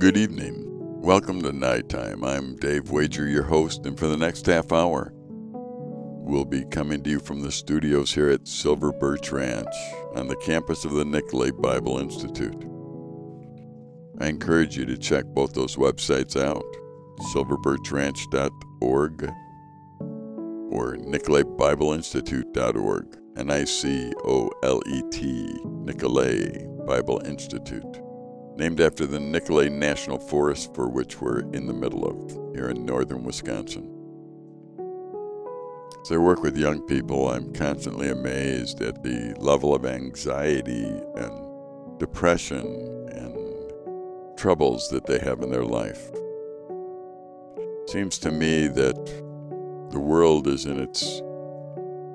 Good evening. Welcome to Nighttime. I'm Dave Wager, your host, and for the next half hour, we'll be coming to you from the studios here at Silver Birch Ranch on the campus of the Nicolet Bible Institute. I encourage you to check both those websites out silverbirchranch.org or nicoletbibleinstitute.org. N I C O L E T, Nicolet Bible Institute named after the Nicolet National Forest, for which we're in the middle of here in northern Wisconsin. As I work with young people, I'm constantly amazed at the level of anxiety and depression and troubles that they have in their life. It seems to me that the world is in its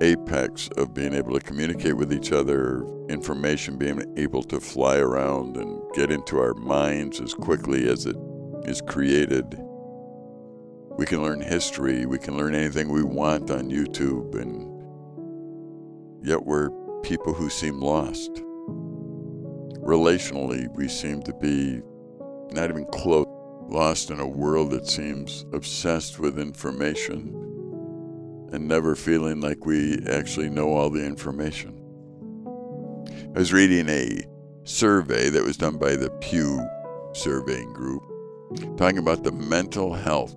apex of being able to communicate with each other, information being able to fly around and get into our minds as quickly as it is created. We can learn history, we can learn anything we want on YouTube, and yet we're people who seem lost. Relationally, we seem to be not even close, lost in a world that seems obsessed with information and never feeling like we actually know all the information. I was reading a survey that was done by the Pew Surveying Group talking about the mental health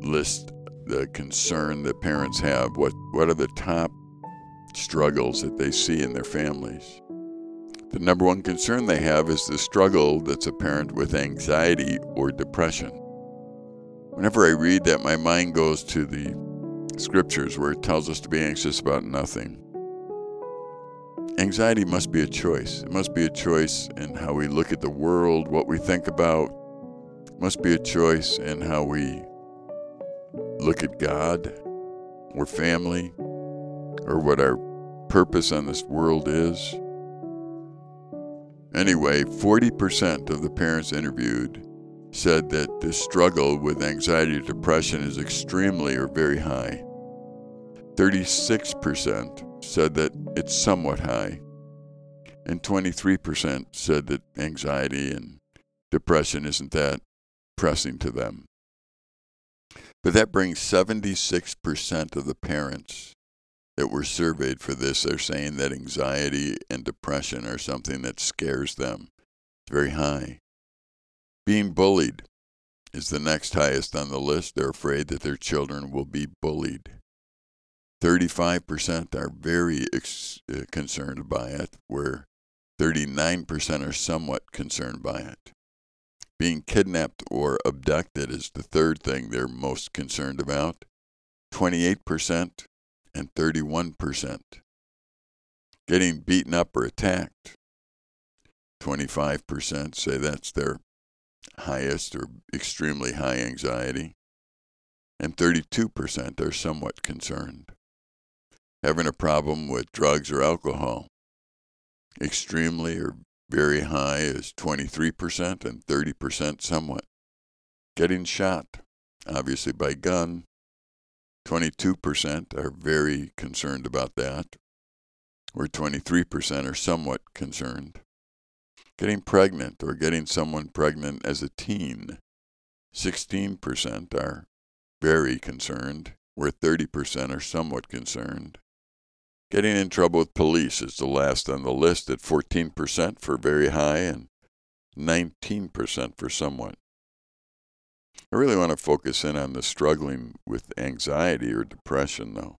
list, the concern that parents have. What, what are the top struggles that they see in their families? The number one concern they have is the struggle that's apparent with anxiety or depression. Whenever I read that, my mind goes to the scriptures where it tells us to be anxious about nothing. Anxiety must be a choice. It must be a choice in how we look at the world, what we think about. It must be a choice in how we look at God or family or what our purpose on this world is. Anyway, 40% of the parents interviewed said that the struggle with anxiety or depression is extremely or very high. 36% said that it's somewhat high, and 23% said that anxiety and depression isn't that pressing to them. But that brings 76% of the parents that were surveyed for this are saying that anxiety and depression are something that scares them. It's very high. Being bullied is the next highest on the list. They're afraid that their children will be bullied. 35% are very ex- uh, concerned by it, where 39% are somewhat concerned by it. Being kidnapped or abducted is the third thing they're most concerned about 28% and 31%. Getting beaten up or attacked, 25% say that's their highest or extremely high anxiety, and 32% are somewhat concerned. Having a problem with drugs or alcohol, extremely or very high is 23% and 30% somewhat. Getting shot, obviously by gun, 22% are very concerned about that, or 23% are somewhat concerned. Getting pregnant or getting someone pregnant as a teen, 16% are very concerned, where 30% are somewhat concerned. Getting in trouble with police is the last on the list at 14% for very high and 19% for somewhat. I really want to focus in on the struggling with anxiety or depression, though,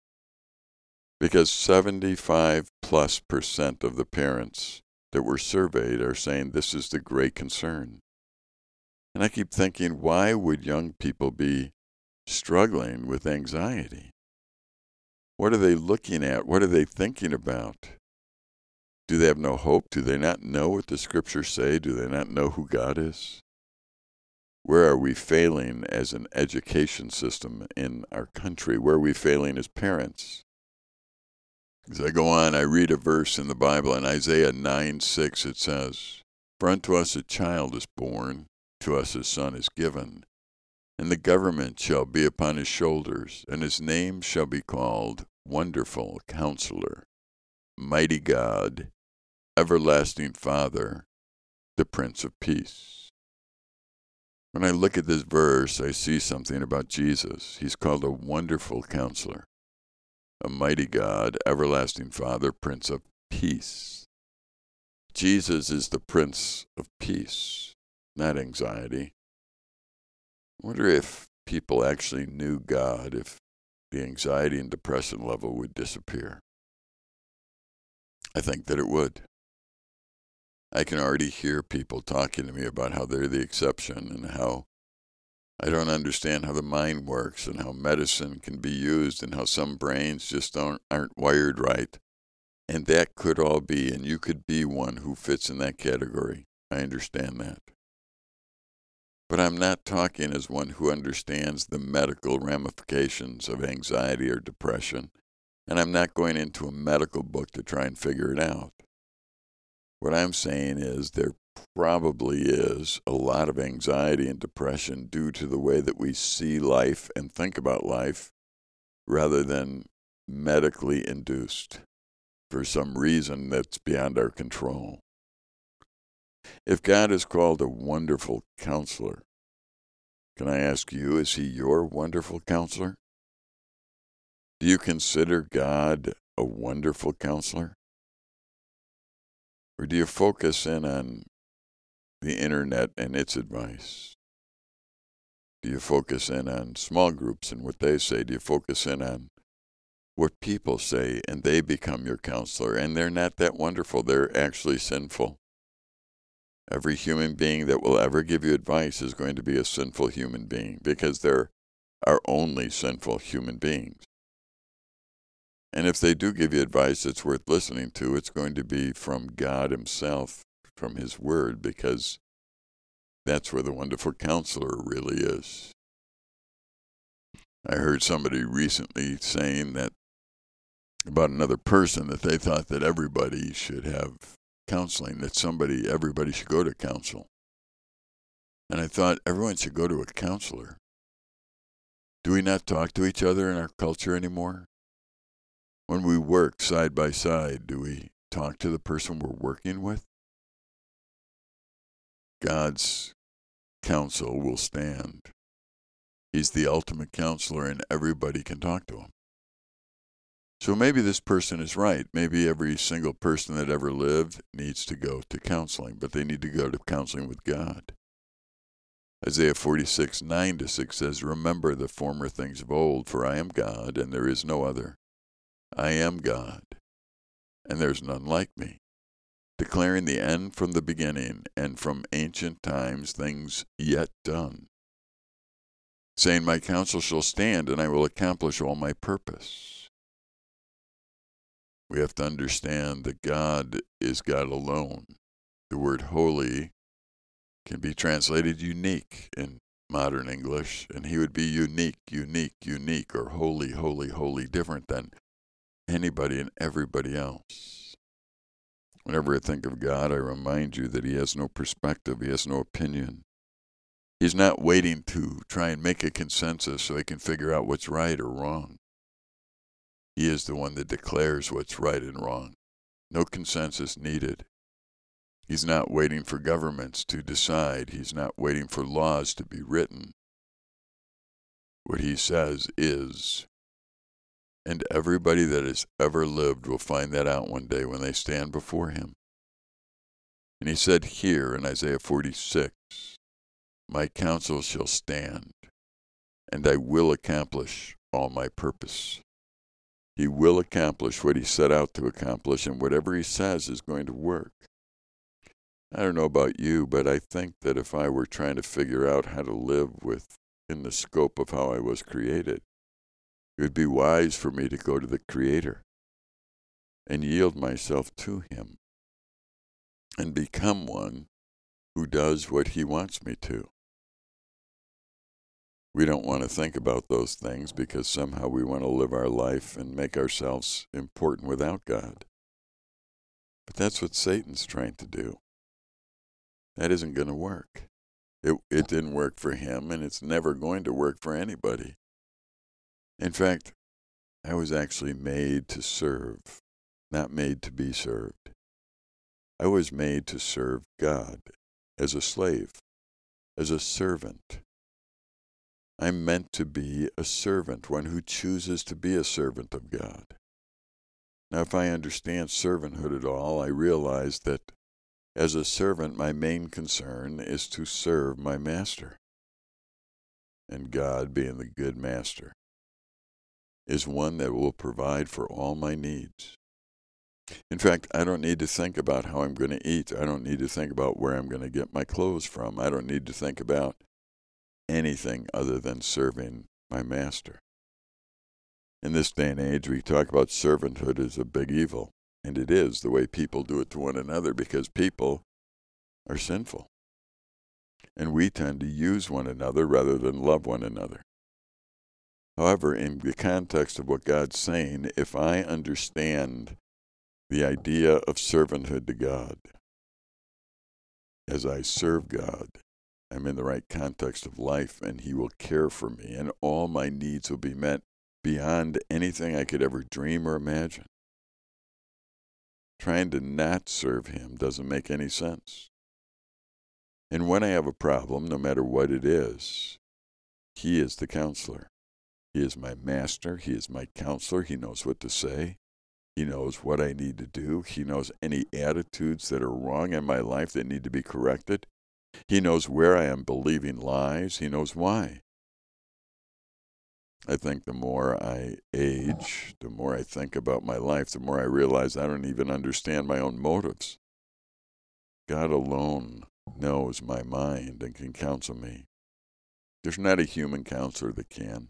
because 75 plus percent of the parents that were surveyed are saying this is the great concern. And I keep thinking, why would young people be struggling with anxiety? What are they looking at? What are they thinking about? Do they have no hope? Do they not know what the scriptures say? Do they not know who God is? Where are we failing as an education system in our country? Where are we failing as parents? As I go on, I read a verse in the Bible in Isaiah 9 6. It says, For unto us a child is born, to us a son is given, and the government shall be upon his shoulders, and his name shall be called Wonderful Counselor, Mighty God, everlasting Father, the Prince of Peace. When I look at this verse, I see something about Jesus. He's called a wonderful counselor, a mighty God, everlasting Father, Prince of Peace. Jesus is the Prince of Peace, not anxiety. I wonder if people actually knew God, if the anxiety and depression level would disappear. I think that it would. I can already hear people talking to me about how they're the exception and how I don't understand how the mind works and how medicine can be used and how some brains just aren't, aren't wired right. And that could all be, and you could be one who fits in that category. I understand that. But I'm not talking as one who understands the medical ramifications of anxiety or depression, and I'm not going into a medical book to try and figure it out. What I'm saying is there probably is a lot of anxiety and depression due to the way that we see life and think about life rather than medically induced for some reason that's beyond our control. If God is called a wonderful counselor, can I ask you, is he your wonderful counselor? Do you consider God a wonderful counselor? Or do you focus in on the internet and its advice? Do you focus in on small groups and what they say? Do you focus in on what people say and they become your counselor? And they're not that wonderful, they're actually sinful. Every human being that will ever give you advice is going to be a sinful human being because they're our only sinful human beings. And if they do give you advice that's worth listening to, it's going to be from God Himself, from His Word, because that's where the wonderful counselor really is. I heard somebody recently saying that about another person that they thought that everybody should have counseling, that somebody, everybody should go to counsel. And I thought everyone should go to a counselor. Do we not talk to each other in our culture anymore? When we work side by side, do we talk to the person we're working with? God's counsel will stand. He's the ultimate counselor, and everybody can talk to him. So maybe this person is right. Maybe every single person that ever lived needs to go to counseling, but they need to go to counseling with God. Isaiah 46, 9 to 6 says, Remember the former things of old, for I am God, and there is no other. I am God, and there's none like me, declaring the end from the beginning, and from ancient times things yet done, saying, My counsel shall stand, and I will accomplish all my purpose. We have to understand that God is God alone. The word holy can be translated unique in modern English, and he would be unique, unique, unique, or holy, holy, holy, different than anybody and everybody else. Whenever I think of God, I remind you that He has no perspective, He has no opinion. He's not waiting to try and make a consensus so He can figure out what's right or wrong. He is the one that declares what's right and wrong. No consensus needed. He's not waiting for governments to decide. He's not waiting for laws to be written. What he says is and everybody that has ever lived will find that out one day when they stand before him. And he said here in Isaiah 46 My counsel shall stand, and I will accomplish all my purpose. He will accomplish what he set out to accomplish, and whatever he says is going to work. I don't know about you, but I think that if I were trying to figure out how to live within the scope of how I was created, it would be wise for me to go to the Creator and yield myself to Him and become one who does what He wants me to. We don't want to think about those things because somehow we want to live our life and make ourselves important without God. But that's what Satan's trying to do. That isn't going to work. It, it didn't work for him, and it's never going to work for anybody. In fact, I was actually made to serve, not made to be served. I was made to serve God as a slave, as a servant. I'm meant to be a servant, one who chooses to be a servant of God. Now, if I understand servanthood at all, I realize that as a servant, my main concern is to serve my master. And God, being the good master, is one that will provide for all my needs. In fact, I don't need to think about how I'm going to eat. I don't need to think about where I'm going to get my clothes from. I don't need to think about anything other than serving my master. In this day and age, we talk about servanthood as a big evil, and it is the way people do it to one another because people are sinful. And we tend to use one another rather than love one another. However, in the context of what God's saying, if I understand the idea of servanthood to God, as I serve God, I'm in the right context of life, and He will care for me, and all my needs will be met beyond anything I could ever dream or imagine. Trying to not serve Him doesn't make any sense. And when I have a problem, no matter what it is, He is the counselor. He is my master. He is my counselor. He knows what to say. He knows what I need to do. He knows any attitudes that are wrong in my life that need to be corrected. He knows where I am believing lies. He knows why. I think the more I age, the more I think about my life, the more I realize I don't even understand my own motives. God alone knows my mind and can counsel me. There's not a human counselor that can.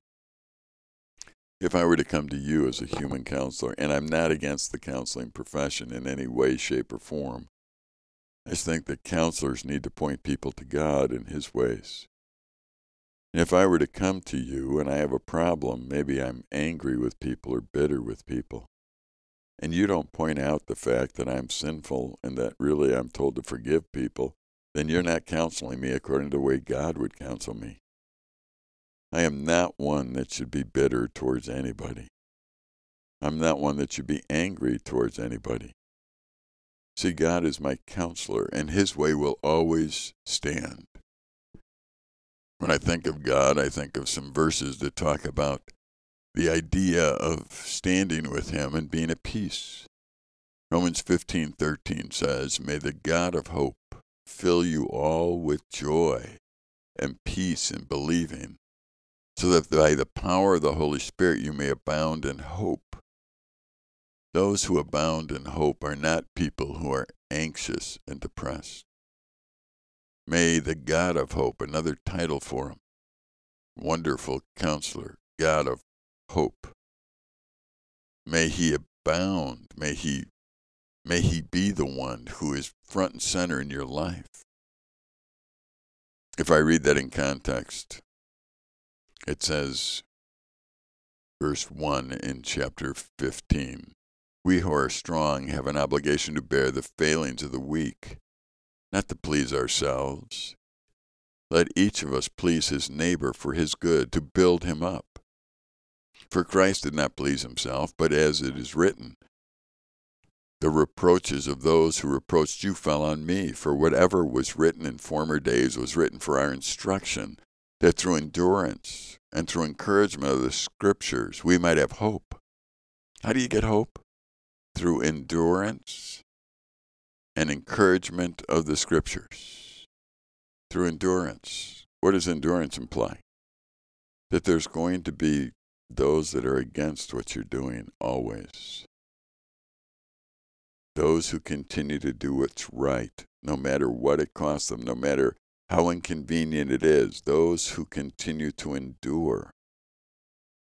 If I were to come to you as a human counselor, and I'm not against the counseling profession in any way, shape, or form, I just think that counselors need to point people to God and His ways. If I were to come to you and I have a problem, maybe I'm angry with people or bitter with people, and you don't point out the fact that I'm sinful and that really I'm told to forgive people, then you're not counseling me according to the way God would counsel me. I am not one that should be bitter towards anybody. I'm not one that should be angry towards anybody. See, God is my counselor, and His way will always stand. When I think of God, I think of some verses that talk about the idea of standing with Him and being at peace. Romans 15:13 says, "May the God of hope fill you all with joy and peace in believing, so that by the power of the Holy Spirit you may abound in hope." Those who abound in hope are not people who are anxious and depressed. May the God of hope, another title for him, wonderful counselor, God of hope, may he abound, may he may he be the one who is front and center in your life. If I read that in context, it says, verse 1 in chapter 15 we who are strong have an obligation to bear the failings of the weak, not to please ourselves. Let each of us please his neighbor for his good, to build him up. For Christ did not please himself, but as it is written, the reproaches of those who reproached you fell on me, for whatever was written in former days was written for our instruction, that through endurance and through encouragement of the Scriptures we might have hope. How do you get hope? through endurance and encouragement of the scriptures. Through endurance. What does endurance imply? That there's going to be those that are against what you're doing always. Those who continue to do what's right, no matter what it costs them, no matter how inconvenient it is, those who continue to endure,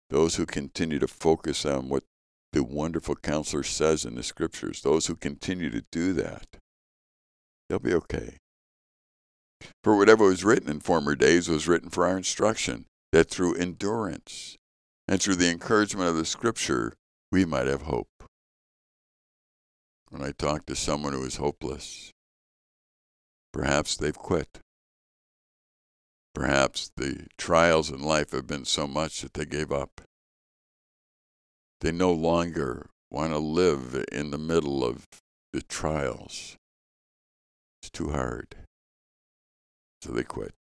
those who continue to focus on what the wonderful counselor says in the scriptures, those who continue to do that, they'll be okay. For whatever was written in former days was written for our instruction, that through endurance and through the encouragement of the scripture, we might have hope. When I talk to someone who is hopeless, perhaps they've quit. Perhaps the trials in life have been so much that they gave up. They no longer want to live in the middle of the trials. It's too hard. So they quit.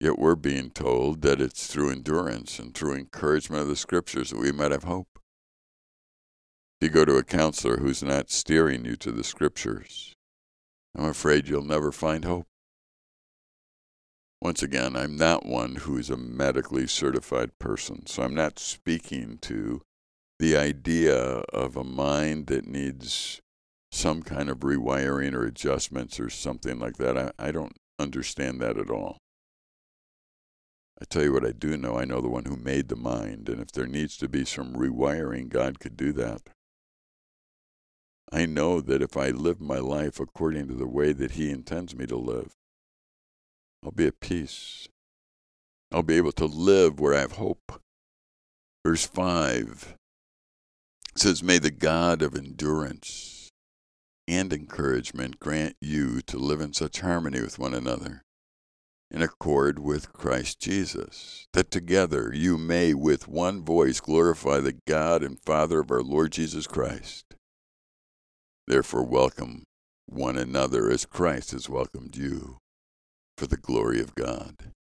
Yet we're being told that it's through endurance and through encouragement of the scriptures that we might have hope. If you go to a counselor who's not steering you to the scriptures, I'm afraid you'll never find hope. Once again, I'm not one who is a medically certified person, so I'm not speaking to the idea of a mind that needs some kind of rewiring or adjustments or something like that. I, I don't understand that at all. I tell you what I do know. I know the one who made the mind, and if there needs to be some rewiring, God could do that. I know that if I live my life according to the way that He intends me to live, I'll be at peace. I'll be able to live where I have hope. Verse 5 says, May the God of endurance and encouragement grant you to live in such harmony with one another in accord with Christ Jesus, that together you may with one voice glorify the God and Father of our Lord Jesus Christ. Therefore, welcome one another as Christ has welcomed you for the glory of God.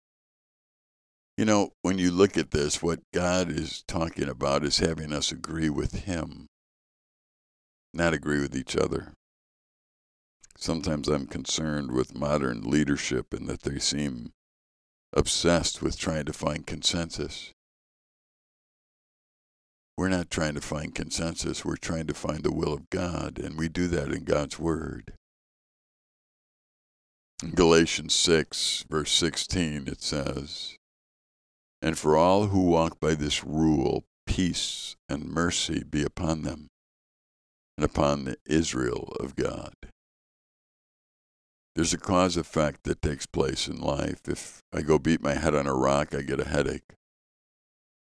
You know, when you look at this, what God is talking about is having us agree with Him, not agree with each other. Sometimes I'm concerned with modern leadership and that they seem obsessed with trying to find consensus. We're not trying to find consensus, we're trying to find the will of God, and we do that in God's Word. Galatians 6, verse 16, it says, And for all who walk by this rule, peace and mercy be upon them and upon the Israel of God. There's a cause effect that takes place in life. If I go beat my head on a rock, I get a headache.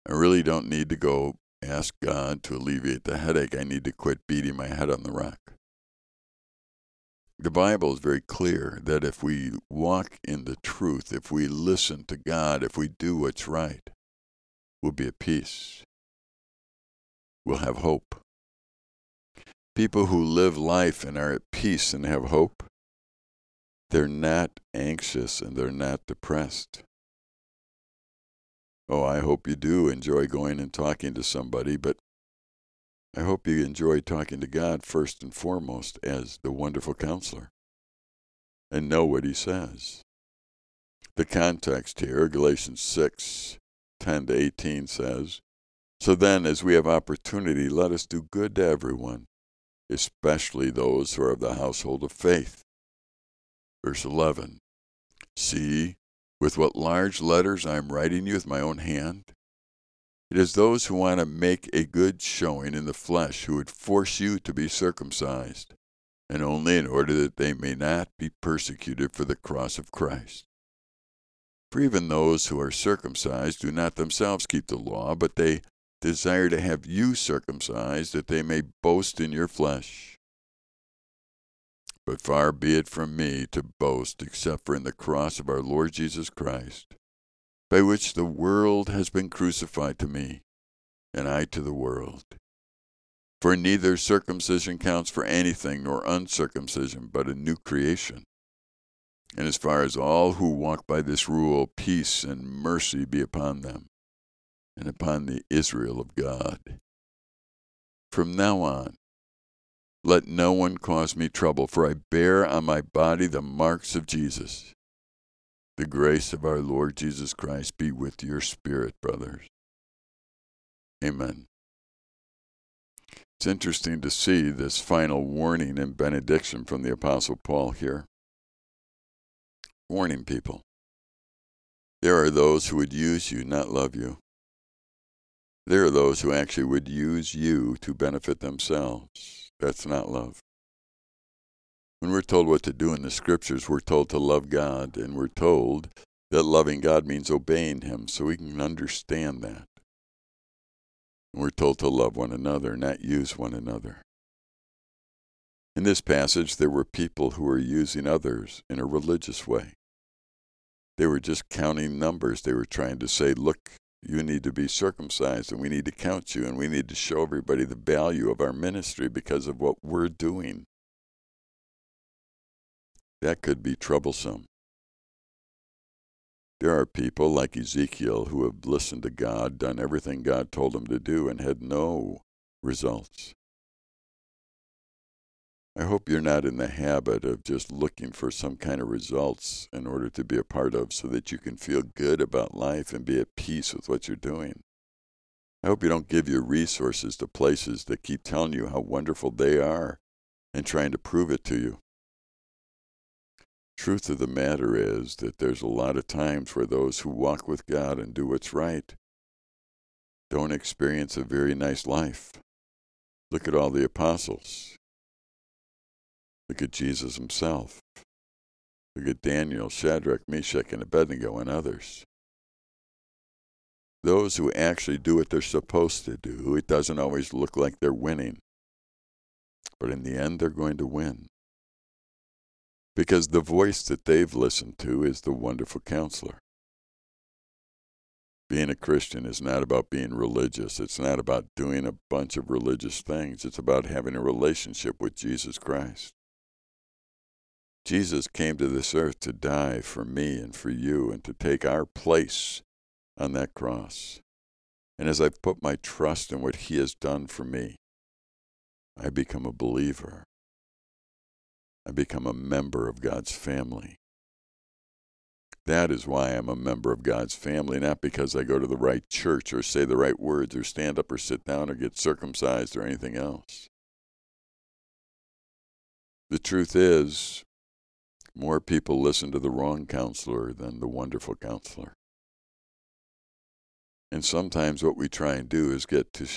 I really don't need to go ask God to alleviate the headache. I need to quit beating my head on the rock. The Bible is very clear that if we walk in the truth, if we listen to God, if we do what's right, we'll be at peace. We'll have hope. People who live life and are at peace and have hope they're not anxious and they're not depressed. Oh, I hope you do enjoy going and talking to somebody, but I hope you enjoy talking to God first and foremost as the wonderful counselor and know what he says. The context here, Galatians 6 10 to 18 says, So then, as we have opportunity, let us do good to everyone, especially those who are of the household of faith. Verse 11 See, with what large letters I am writing you with my own hand. It is those who want to make a good showing in the flesh who would force you to be circumcised, and only in order that they may not be persecuted for the cross of Christ. For even those who are circumcised do not themselves keep the law, but they desire to have you circumcised, that they may boast in your flesh. But far be it from me to boast except for in the cross of our Lord Jesus Christ, by which the world has been crucified to me, and I to the world. For neither circumcision counts for anything, nor uncircumcision, but a new creation. And as far as all who walk by this rule, peace and mercy be upon them, and upon the Israel of God. From now on, let no one cause me trouble, for I bear on my body the marks of Jesus. The grace of our Lord Jesus Christ be with your spirit, brothers. Amen. It's interesting to see this final warning and benediction from the Apostle Paul here. Warning people. There are those who would use you, not love you. There are those who actually would use you to benefit themselves. That's not love. When we're told what to do in the scriptures, we're told to love God, and we're told that loving God means obeying Him, so we can understand that. And we're told to love one another, not use one another. In this passage, there were people who were using others in a religious way. They were just counting numbers. They were trying to say, look you need to be circumcised and we need to count you and we need to show everybody the value of our ministry because of what we're doing. That could be troublesome. There are people like Ezekiel who have listened to God, done everything God told them to do, and had no results. I hope you're not in the habit of just looking for some kind of results in order to be a part of so that you can feel good about life and be at peace with what you're doing. I hope you don't give your resources to places that keep telling you how wonderful they are and trying to prove it to you. Truth of the matter is that there's a lot of times where those who walk with God and do what's right don't experience a very nice life. Look at all the apostles. Look at Jesus himself. Look at Daniel, Shadrach, Meshach, and Abednego, and others. Those who actually do what they're supposed to do, it doesn't always look like they're winning. But in the end, they're going to win. Because the voice that they've listened to is the wonderful counselor. Being a Christian is not about being religious. It's not about doing a bunch of religious things. It's about having a relationship with Jesus Christ. Jesus came to this earth to die for me and for you and to take our place on that cross. And as I've put my trust in what He has done for me, I become a believer. I become a member of God's family. That is why I'm a member of God's family, not because I go to the right church or say the right words or stand up or sit down or get circumcised or anything else. The truth is, more people listen to the wrong counselor than the wonderful counselor. And sometimes what we try and do is get to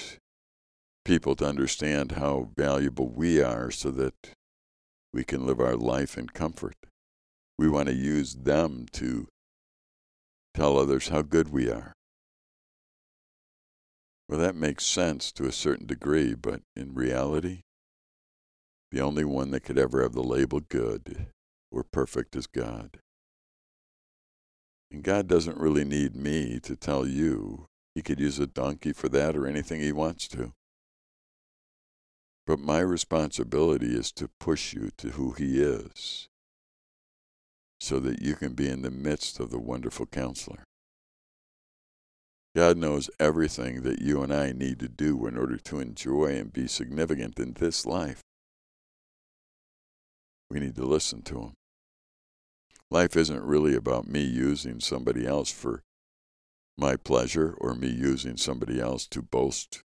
people to understand how valuable we are so that we can live our life in comfort. We want to use them to tell others how good we are. Well, that makes sense to a certain degree, but in reality, the only one that could ever have the label good we're perfect as God. And God doesn't really need me to tell you. He could use a donkey for that or anything he wants to. But my responsibility is to push you to who he is so that you can be in the midst of the wonderful counselor. God knows everything that you and I need to do in order to enjoy and be significant in this life. We need to listen to him. Life isn't really about me using somebody else for my pleasure or me using somebody else to boast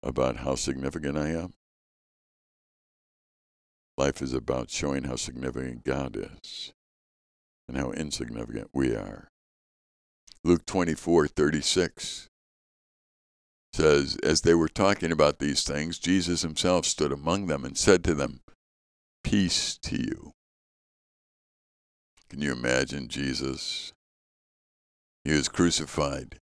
about how significant I am. Life is about showing how significant God is and how insignificant we are. Luke 24 36 says, As they were talking about these things, Jesus himself stood among them and said to them, Peace to you. Can you imagine Jesus? He was crucified,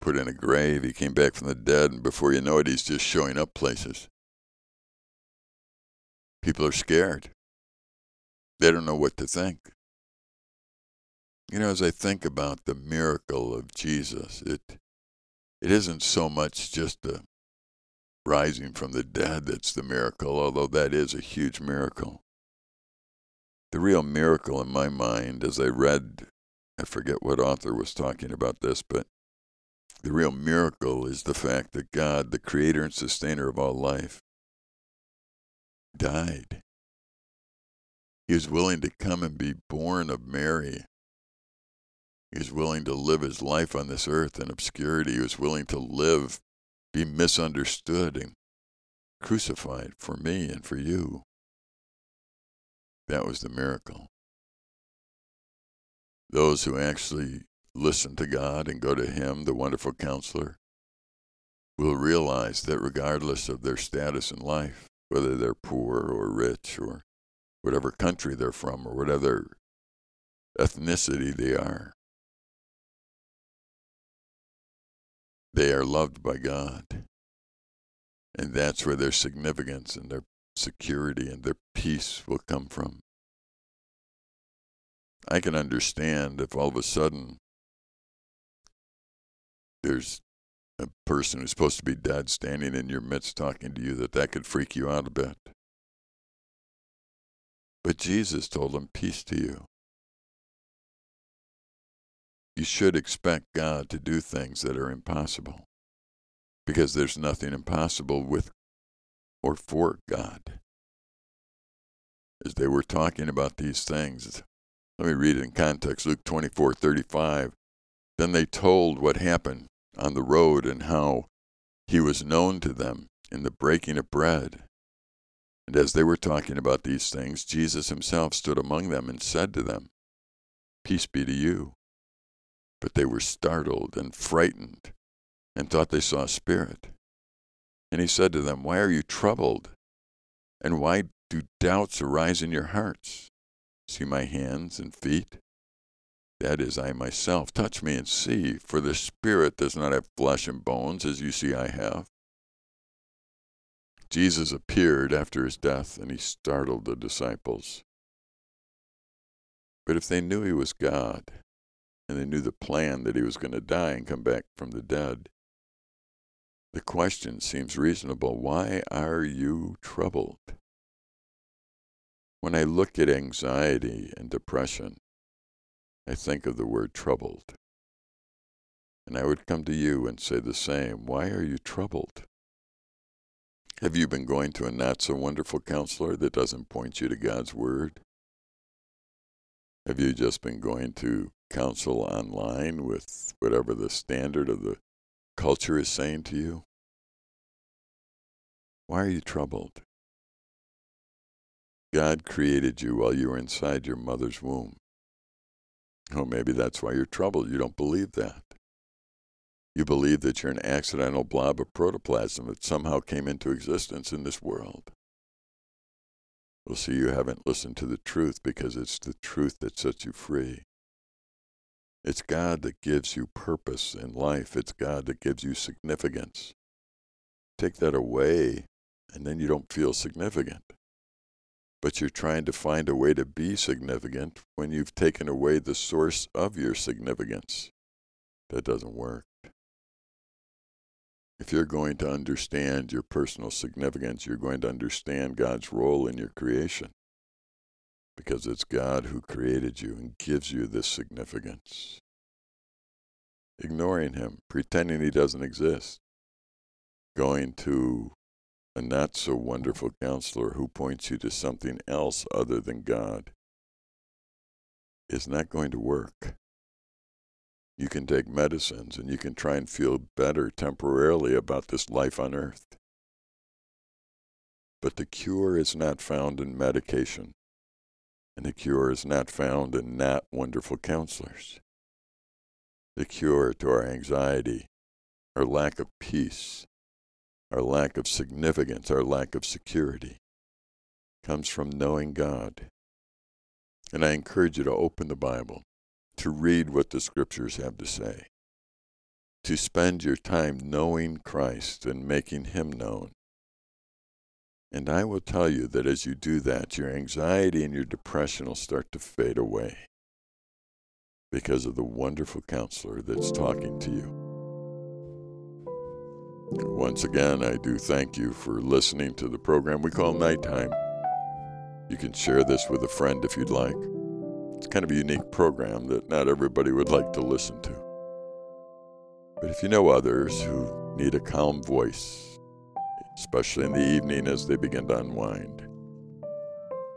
put in a grave, he came back from the dead, and before you know it, he's just showing up places. People are scared. They don't know what to think. You know, as I think about the miracle of Jesus, it it isn't so much just the rising from the dead that's the miracle, although that is a huge miracle. The real miracle in my mind, as I read, I forget what author was talking about this, but the real miracle is the fact that God, the creator and sustainer of all life, died. He was willing to come and be born of Mary. He was willing to live his life on this earth in obscurity. He was willing to live, be misunderstood, and crucified for me and for you. That was the miracle. Those who actually listen to God and go to Him, the wonderful counselor, will realize that regardless of their status in life, whether they're poor or rich or whatever country they're from or whatever ethnicity they are, they are loved by God. And that's where their significance and their security and their peace will come from. I can understand if all of a sudden there's a person who's supposed to be dead standing in your midst talking to you, that that could freak you out a bit. But Jesus told them, Peace to you. You should expect God to do things that are impossible because there's nothing impossible with or for God. As they were talking about these things, let me read it in context Luke 24 35. Then they told what happened on the road and how he was known to them in the breaking of bread. And as they were talking about these things, Jesus himself stood among them and said to them, Peace be to you. But they were startled and frightened and thought they saw a spirit. And he said to them, Why are you troubled? And why do doubts arise in your hearts? See my hands and feet? That is, I myself. Touch me and see, for the Spirit does not have flesh and bones, as you see I have. Jesus appeared after his death, and he startled the disciples. But if they knew he was God, and they knew the plan that he was going to die and come back from the dead, the question seems reasonable. Why are you troubled? When I look at anxiety and depression, I think of the word troubled. And I would come to you and say the same. Why are you troubled? Have you been going to a not so wonderful counselor that doesn't point you to God's Word? Have you just been going to counsel online with whatever the standard of the culture is saying to you? Why are you troubled? God created you while you were inside your mother's womb. Oh, maybe that's why you're troubled. You don't believe that. You believe that you're an accidental blob of protoplasm that somehow came into existence in this world. Well, see, you haven't listened to the truth because it's the truth that sets you free. It's God that gives you purpose in life, it's God that gives you significance. Take that away, and then you don't feel significant but you're trying to find a way to be significant when you've taken away the source of your significance. That doesn't work. If you're going to understand your personal significance, you're going to understand God's role in your creation. Because it's God who created you and gives you this significance. Ignoring Him, pretending He doesn't exist, going to a not so wonderful counselor who points you to something else other than God is not going to work. You can take medicines and you can try and feel better temporarily about this life on earth. But the cure is not found in medication, and the cure is not found in not wonderful counselors. The cure to our anxiety, our lack of peace, our lack of significance, our lack of security, comes from knowing God. And I encourage you to open the Bible, to read what the scriptures have to say, to spend your time knowing Christ and making Him known. And I will tell you that as you do that, your anxiety and your depression will start to fade away because of the wonderful counselor that's talking to you. Once again, I do thank you for listening to the program we call Nighttime. You can share this with a friend if you'd like. It's kind of a unique program that not everybody would like to listen to. But if you know others who need a calm voice, especially in the evening as they begin to unwind,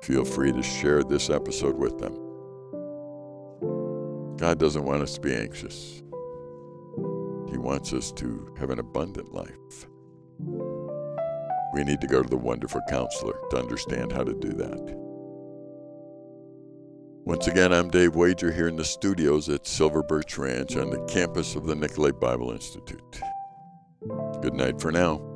feel free to share this episode with them. God doesn't want us to be anxious. He wants us to have an abundant life. We need to go to the wonderful counselor to understand how to do that. Once again, I'm Dave Wager here in the studios at Silver Birch Ranch on the campus of the Nicolet Bible Institute. Good night for now.